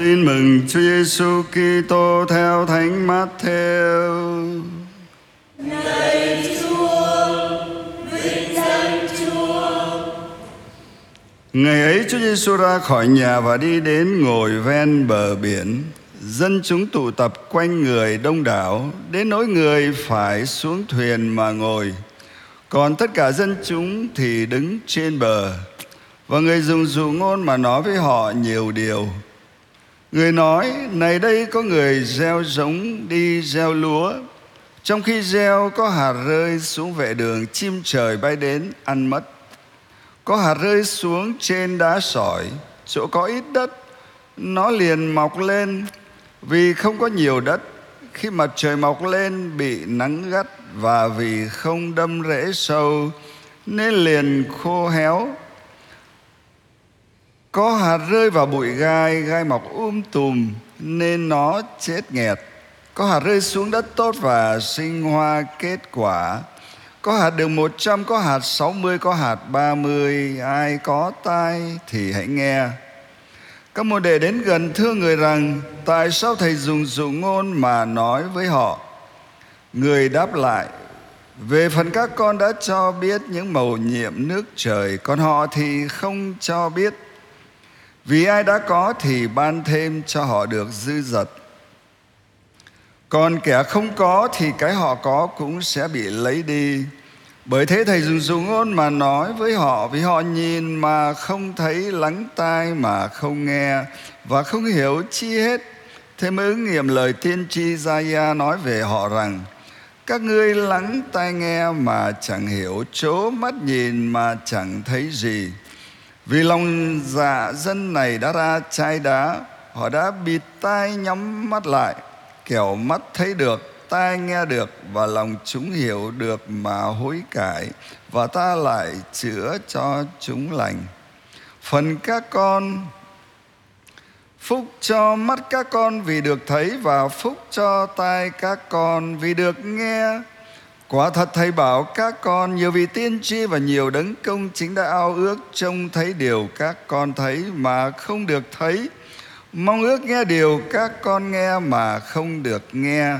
Tin mừng Chúa Giêsu Kitô theo Thánh Matthew. Lạy Chúa, vinh danh Chúa. Ngày ấy Chúa Giêsu ra khỏi nhà và đi đến ngồi ven bờ biển. Dân chúng tụ tập quanh người đông đảo, đến nỗi người phải xuống thuyền mà ngồi. Còn tất cả dân chúng thì đứng trên bờ. Và người dùng dụ ngôn mà nói với họ nhiều điều. Người nói, này đây có người gieo giống đi gieo lúa. Trong khi gieo có hạt rơi xuống vệ đường, chim trời bay đến ăn mất. Có hạt rơi xuống trên đá sỏi, chỗ có ít đất, nó liền mọc lên vì không có nhiều đất. Khi mặt trời mọc lên bị nắng gắt và vì không đâm rễ sâu nên liền khô héo có hạt rơi vào bụi gai, gai mọc um tùm nên nó chết nghẹt. Có hạt rơi xuống đất tốt và sinh hoa kết quả. Có hạt được một trăm, có hạt sáu mươi, có hạt ba mươi. Ai có tai thì hãy nghe. Các môn đệ đến gần thưa người rằng Tại sao thầy dùng dụ ngôn mà nói với họ Người đáp lại Về phần các con đã cho biết những màu nhiệm nước trời Còn họ thì không cho biết vì ai đã có thì ban thêm cho họ được dư dật. Còn kẻ không có thì cái họ có cũng sẽ bị lấy đi. Bởi thế thầy dùng dùng ngôn mà nói với họ, vì họ nhìn mà không thấy, lắng tai mà không nghe và không hiểu chi hết. Thế mới ứng nghiệm lời tiên tri Gia nói về họ rằng, các ngươi lắng tai nghe mà chẳng hiểu chố mắt nhìn mà chẳng thấy gì vì lòng dạ dân này đã ra chai đá Họ đã bịt tai nhắm mắt lại. Kẻo mắt thấy được, tai nghe được Và lòng chúng hiểu được mà hối cải Và ta lại chữa cho chúng lành. Phần các con Phúc cho mắt các con vì được thấy Và phúc cho tai các con vì được nghe Quả thật thầy bảo các con nhiều vị tiên tri và nhiều đấng công chính đã ao ước trông thấy điều các con thấy mà không được thấy. Mong ước nghe điều các con nghe mà không được nghe.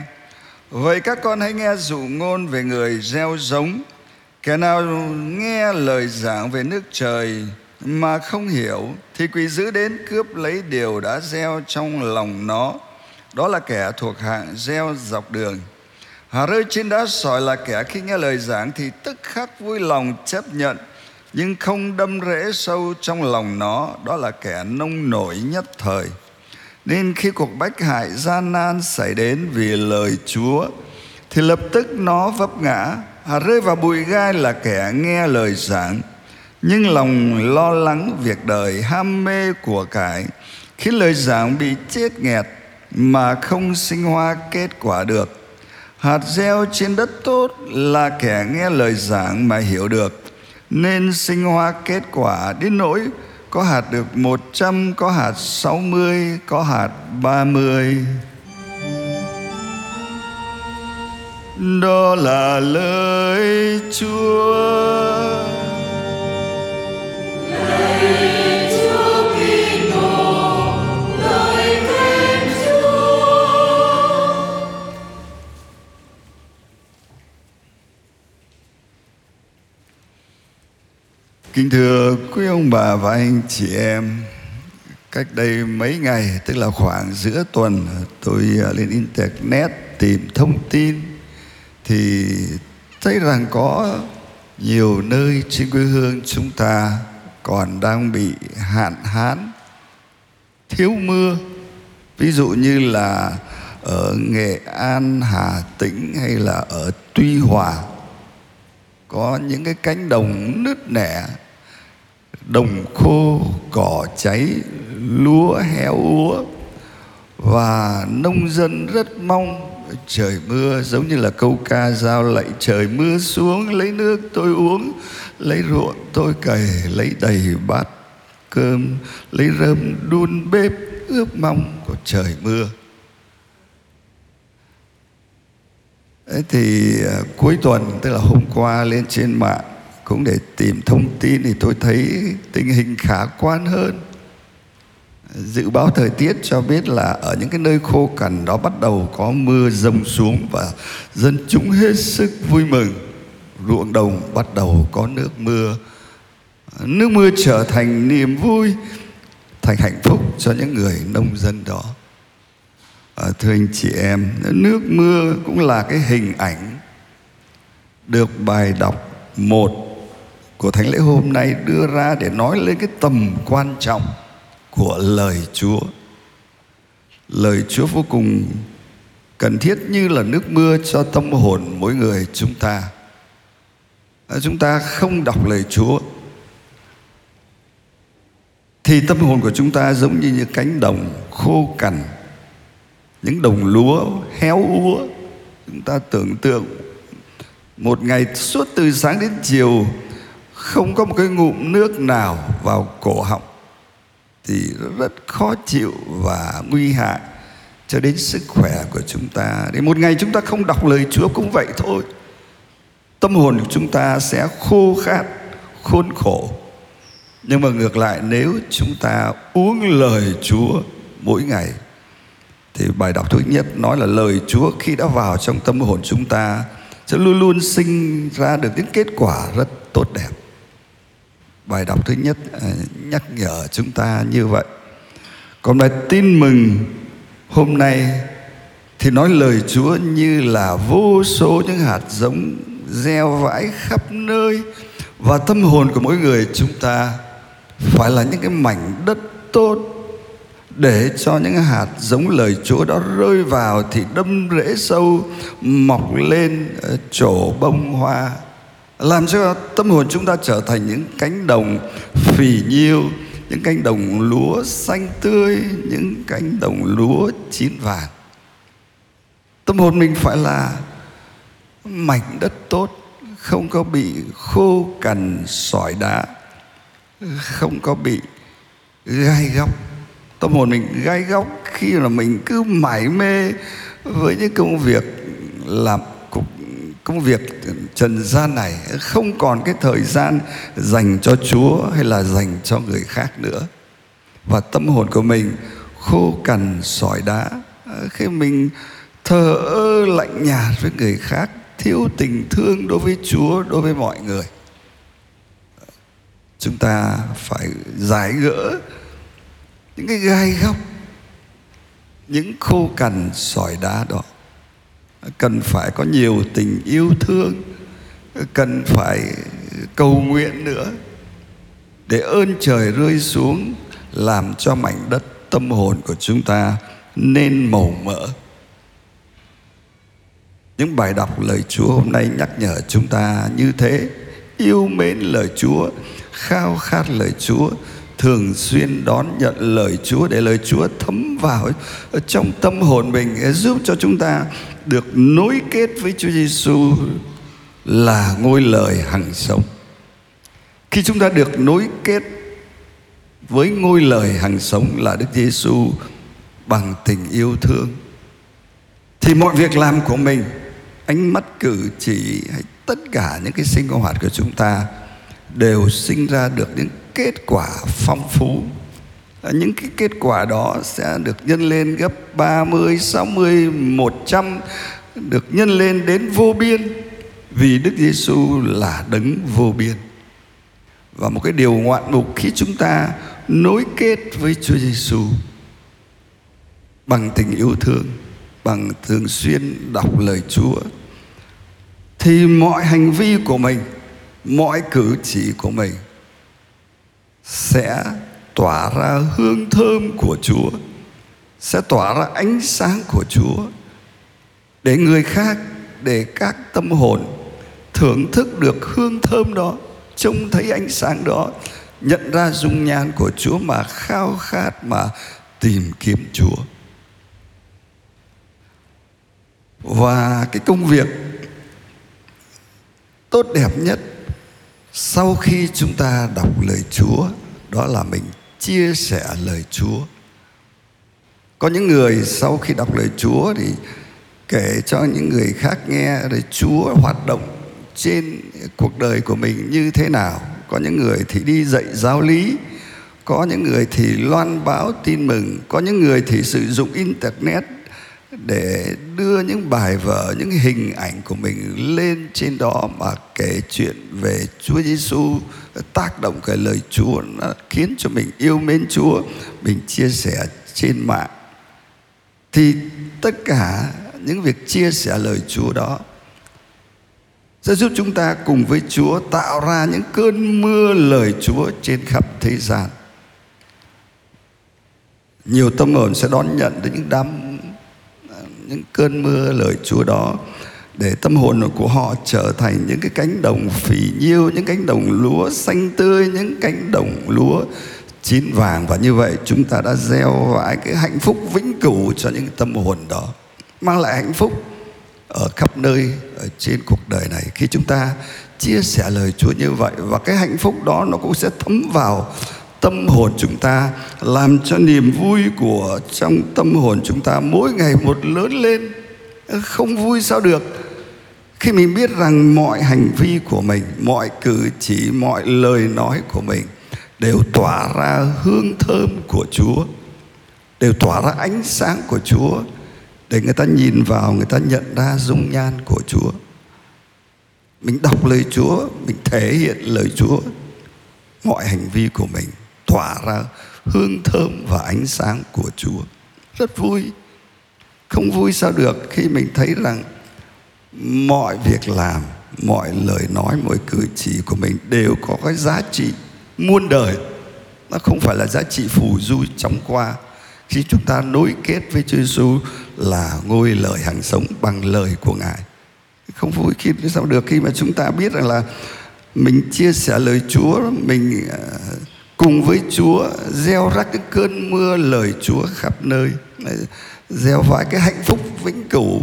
Vậy các con hãy nghe dụ ngôn về người gieo giống. Kẻ nào nghe lời giảng về nước trời mà không hiểu thì quỷ dữ đến cướp lấy điều đã gieo trong lòng nó. Đó là kẻ thuộc hạng gieo dọc đường Hà rơi trên đá sỏi là kẻ khi nghe lời giảng thì tức khắc vui lòng chấp nhận, nhưng không đâm rễ sâu trong lòng nó, đó là kẻ nông nổi nhất thời. Nên khi cuộc bách hại gian nan xảy đến vì lời Chúa, thì lập tức nó vấp ngã. Hà rơi vào bụi gai là kẻ nghe lời giảng, nhưng lòng lo lắng việc đời, ham mê của cải. Khiến lời giảng bị chết nghẹt mà không sinh hoa kết quả được Hạt gieo trên đất tốt là kẻ nghe lời giảng mà hiểu được. Nên sinh hoa kết quả đến nỗi Có hạt được một trăm, có hạt sáu mươi, có hạt ba mươi. Đó là lời Chúa Kính thưa quý ông bà và anh chị em Cách đây mấy ngày tức là khoảng giữa tuần Tôi à, lên internet tìm thông tin Thì thấy rằng có nhiều nơi trên quê hương chúng ta Còn đang bị hạn hán Thiếu mưa. Ví dụ như là ở Nghệ An, Hà Tĩnh hay là ở Tuy Hòa có những cái cánh đồng nứt nẻ, đồng khô, cỏ cháy, lúa héo úa. Và nông dân rất mong trời mưa, giống như là câu ca giao lạy, trời mưa xuống, lấy nước tôi uống, lấy ruộng tôi cày, lấy đầy bát cơm, lấy rơm đun bếp ước mong của trời mưa. Thế thì à, cuối tuần, tức là hôm qua lên trên mạng cũng để tìm thông tin thì tôi thấy tình hình khả quan hơn. Dự báo thời tiết cho biết là ở những cái nơi khô cằn đó bắt đầu có mưa rông xuống và dân chúng hết sức vui mừng. Ruộng đồng bắt đầu có nước mưa. Nước mưa trở thành niềm vui, thành hạnh phúc cho những người nông dân đó. Ờ, thưa anh chị em nước mưa cũng là cái hình ảnh được bài đọc một của thánh lễ hôm nay đưa ra để nói lên cái tầm quan trọng của lời Chúa. Lời Chúa vô cùng cần thiết như là nước mưa cho tâm hồn mỗi người chúng ta. Ờ, chúng ta không đọc lời Chúa thì tâm hồn của chúng ta giống như những cánh đồng khô cằn, những đồng lúa héo úa. Chúng ta tưởng tượng một ngày suốt từ sáng đến chiều không có một cái ngụm nước nào vào cổ họng thì rất khó chịu và nguy hại cho đến sức khỏe của chúng ta. Để một ngày chúng ta không đọc lời Chúa cũng vậy thôi. Tâm hồn của chúng ta sẽ khô khát, khốn khổ. Nhưng mà ngược lại nếu chúng ta uống lời Chúa mỗi ngày thì bài đọc thứ nhất nói là lời Chúa khi đã vào trong tâm hồn chúng ta sẽ luôn luôn sinh ra được những kết quả rất tốt đẹp. Bài đọc thứ nhất à, nhắc nhở chúng ta như vậy. Còn bài tin mừng hôm nay thì nói lời Chúa như là vô số những hạt giống gieo vãi khắp nơi và tâm hồn của mỗi người chúng ta phải là những cái mảnh đất tốt để cho những hạt giống lời Chúa đó rơi vào thì đâm rễ sâu, mọc lên ờ, trổ bông hoa. Làm cho tâm hồn chúng ta trở thành những cánh đồng phì nhiêu, những cánh đồng lúa xanh tươi, những cánh đồng lúa chín vàng tâm hồn mình phải là mảnh đất tốt, không có bị khô cằn, sỏi đá, không có bị gai góc tâm hồn mình gai góc khi là mình cứ mải mê với những công việc làm công việc trần gian này, không còn cái thời gian dành cho Chúa hay là dành cho người khác nữa. Và tâm hồn của mình khô cằn, sỏi đá, khi mình thờ ơ lạnh nhạt với người khác, thiếu tình thương đối với Chúa, đối với mọi người. Chúng ta phải giải gỡ những cái gai góc, những khô cằn sỏi đá đó, cần phải có nhiều tình yêu thương, cần phải cầu nguyện nữa để ơn trời rơi xuống, làm cho mảnh đất tâm hồn của chúng ta nên màu mỡ. Những bài đọc lời Chúa hôm nay nhắc nhở chúng ta như thế, yêu mến lời Chúa, khao khát lời Chúa thường xuyên đón nhận lời Chúa để lời Chúa thấm vào trong tâm hồn mình giúp cho chúng ta được nối kết với Chúa Giêsu là ngôi lời hằng sống. Khi chúng ta được nối kết với ngôi lời hằng sống là Đức Giêsu bằng tình yêu thương, thì mọi việc làm của mình, ánh mắt cử chỉ hay tất cả những cái sinh hoạt của chúng ta đều sinh ra được những kết quả phong phú những cái kết quả đó sẽ được nhân lên gấp 30, 60, 100 được nhân lên đến vô biên vì Đức Giêsu là đấng vô biên. Và một cái điều ngoạn mục khi chúng ta nối kết với Chúa Giêsu bằng tình yêu thương, bằng thường xuyên đọc lời Chúa thì mọi hành vi của mình, mọi cử chỉ của mình sẽ tỏa ra hương thơm của Chúa, sẽ tỏa ra ánh sáng của Chúa để người khác, để các tâm hồn thưởng thức được hương thơm đó, trông thấy ánh sáng đó, nhận ra dung nhan của Chúa mà khao khát mà tìm kiếm Chúa. Và cái công việc tốt đẹp nhất sau khi chúng ta đọc lời Chúa đó là mình chia sẻ lời Chúa. Có những người sau khi đọc lời Chúa thì kể cho những người khác nghe rồi Chúa hoạt động trên cuộc đời của mình như thế nào. Có những người thì đi dạy giáo lý, có những người thì loan báo tin mừng có những người thì sử dụng internet để đưa những bài vở, những hình ảnh của mình lên trên đó mà kể chuyện về Chúa Giêsu tác động cái lời Chúa nó khiến cho mình yêu mến Chúa, mình chia sẻ trên mạng thì tất cả những việc chia sẻ lời Chúa đó sẽ giúp chúng ta cùng với Chúa tạo ra những cơn mưa lời Chúa trên khắp thế gian. Nhiều tâm hồn sẽ đón nhận đến những đám những cơn mưa lời Chúa đó để tâm hồn của họ trở thành những cái cánh đồng phì nhiêu, những cánh đồng lúa xanh tươi, những cánh đồng lúa chín vàng. Và như vậy chúng ta đã gieo vãi cái hạnh phúc vĩnh cửu cho những tâm hồn đó mang lại hạnh phúc ở khắp nơi ở trên cuộc đời này. Khi chúng ta chia sẻ lời Chúa như vậy và cái hạnh phúc đó nó cũng sẽ thấm vào tâm hồn chúng ta, làm cho niềm vui của trong tâm hồn chúng ta mỗi ngày một lớn lên. Ờ, không vui sao được? Khi mình biết rằng mọi hành vi của mình, mọi cử chỉ, mọi lời nói của mình đều tỏa ra hương thơm của Chúa, đều tỏa ra ánh sáng của Chúa để người ta nhìn vào, người ta nhận ra dung nhan của Chúa. Mình đọc lời Chúa, mình thể hiện lời Chúa, mọi hành vi của mình tỏa ra hương thơm và ánh sáng của Chúa. Rất vui. Không vui sao được khi mình thấy rằng mọi việc làm, mọi lời nói, mọi cử chỉ của mình đều có cái giá trị muôn đời. Nó không phải là giá trị phù du chóng qua. Khi chúng ta nối kết với Chúa Giêsu là ngôi lời hàng sống bằng lời của Ngài. Không vui khi sao được khi mà chúng ta biết rằng là mình chia sẻ lời Chúa, mình à, cùng với Chúa, gieo rắc cái cơn mưa lời Chúa khắp nơi. Gieo vãi cái hạnh phúc vĩnh cửu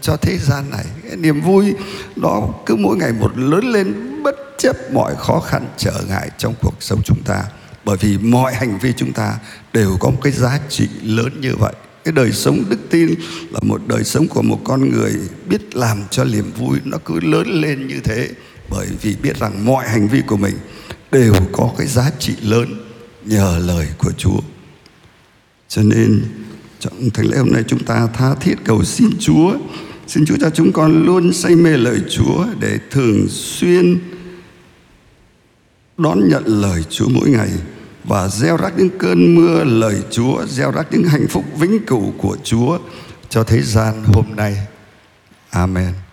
cho thế gian này. Cái niềm vui đó cứ mỗi ngày một lớn lên, bất chấp mọi khó khăn, trở ngại trong cuộc sống chúng ta. Bởi vì mọi hành vi chúng ta đều có một cái giá trị lớn như vậy. Cái đời sống đức tin là một đời sống của một con người biết làm cho niềm vui nó cứ lớn lên như thế. Bởi vì biết rằng mọi hành vi của mình đều có cái giá trị lớn nhờ lời của Chúa. Cho nên trong thánh lễ hôm nay chúng ta tha thiết cầu xin Chúa, xin Chúa cho chúng con luôn say mê lời Chúa để thường xuyên đón nhận lời Chúa mỗi ngày và gieo rắc những cơn mưa lời Chúa, gieo rắc những hạnh phúc vĩnh cửu của Chúa cho thế gian hôm nay. Amen.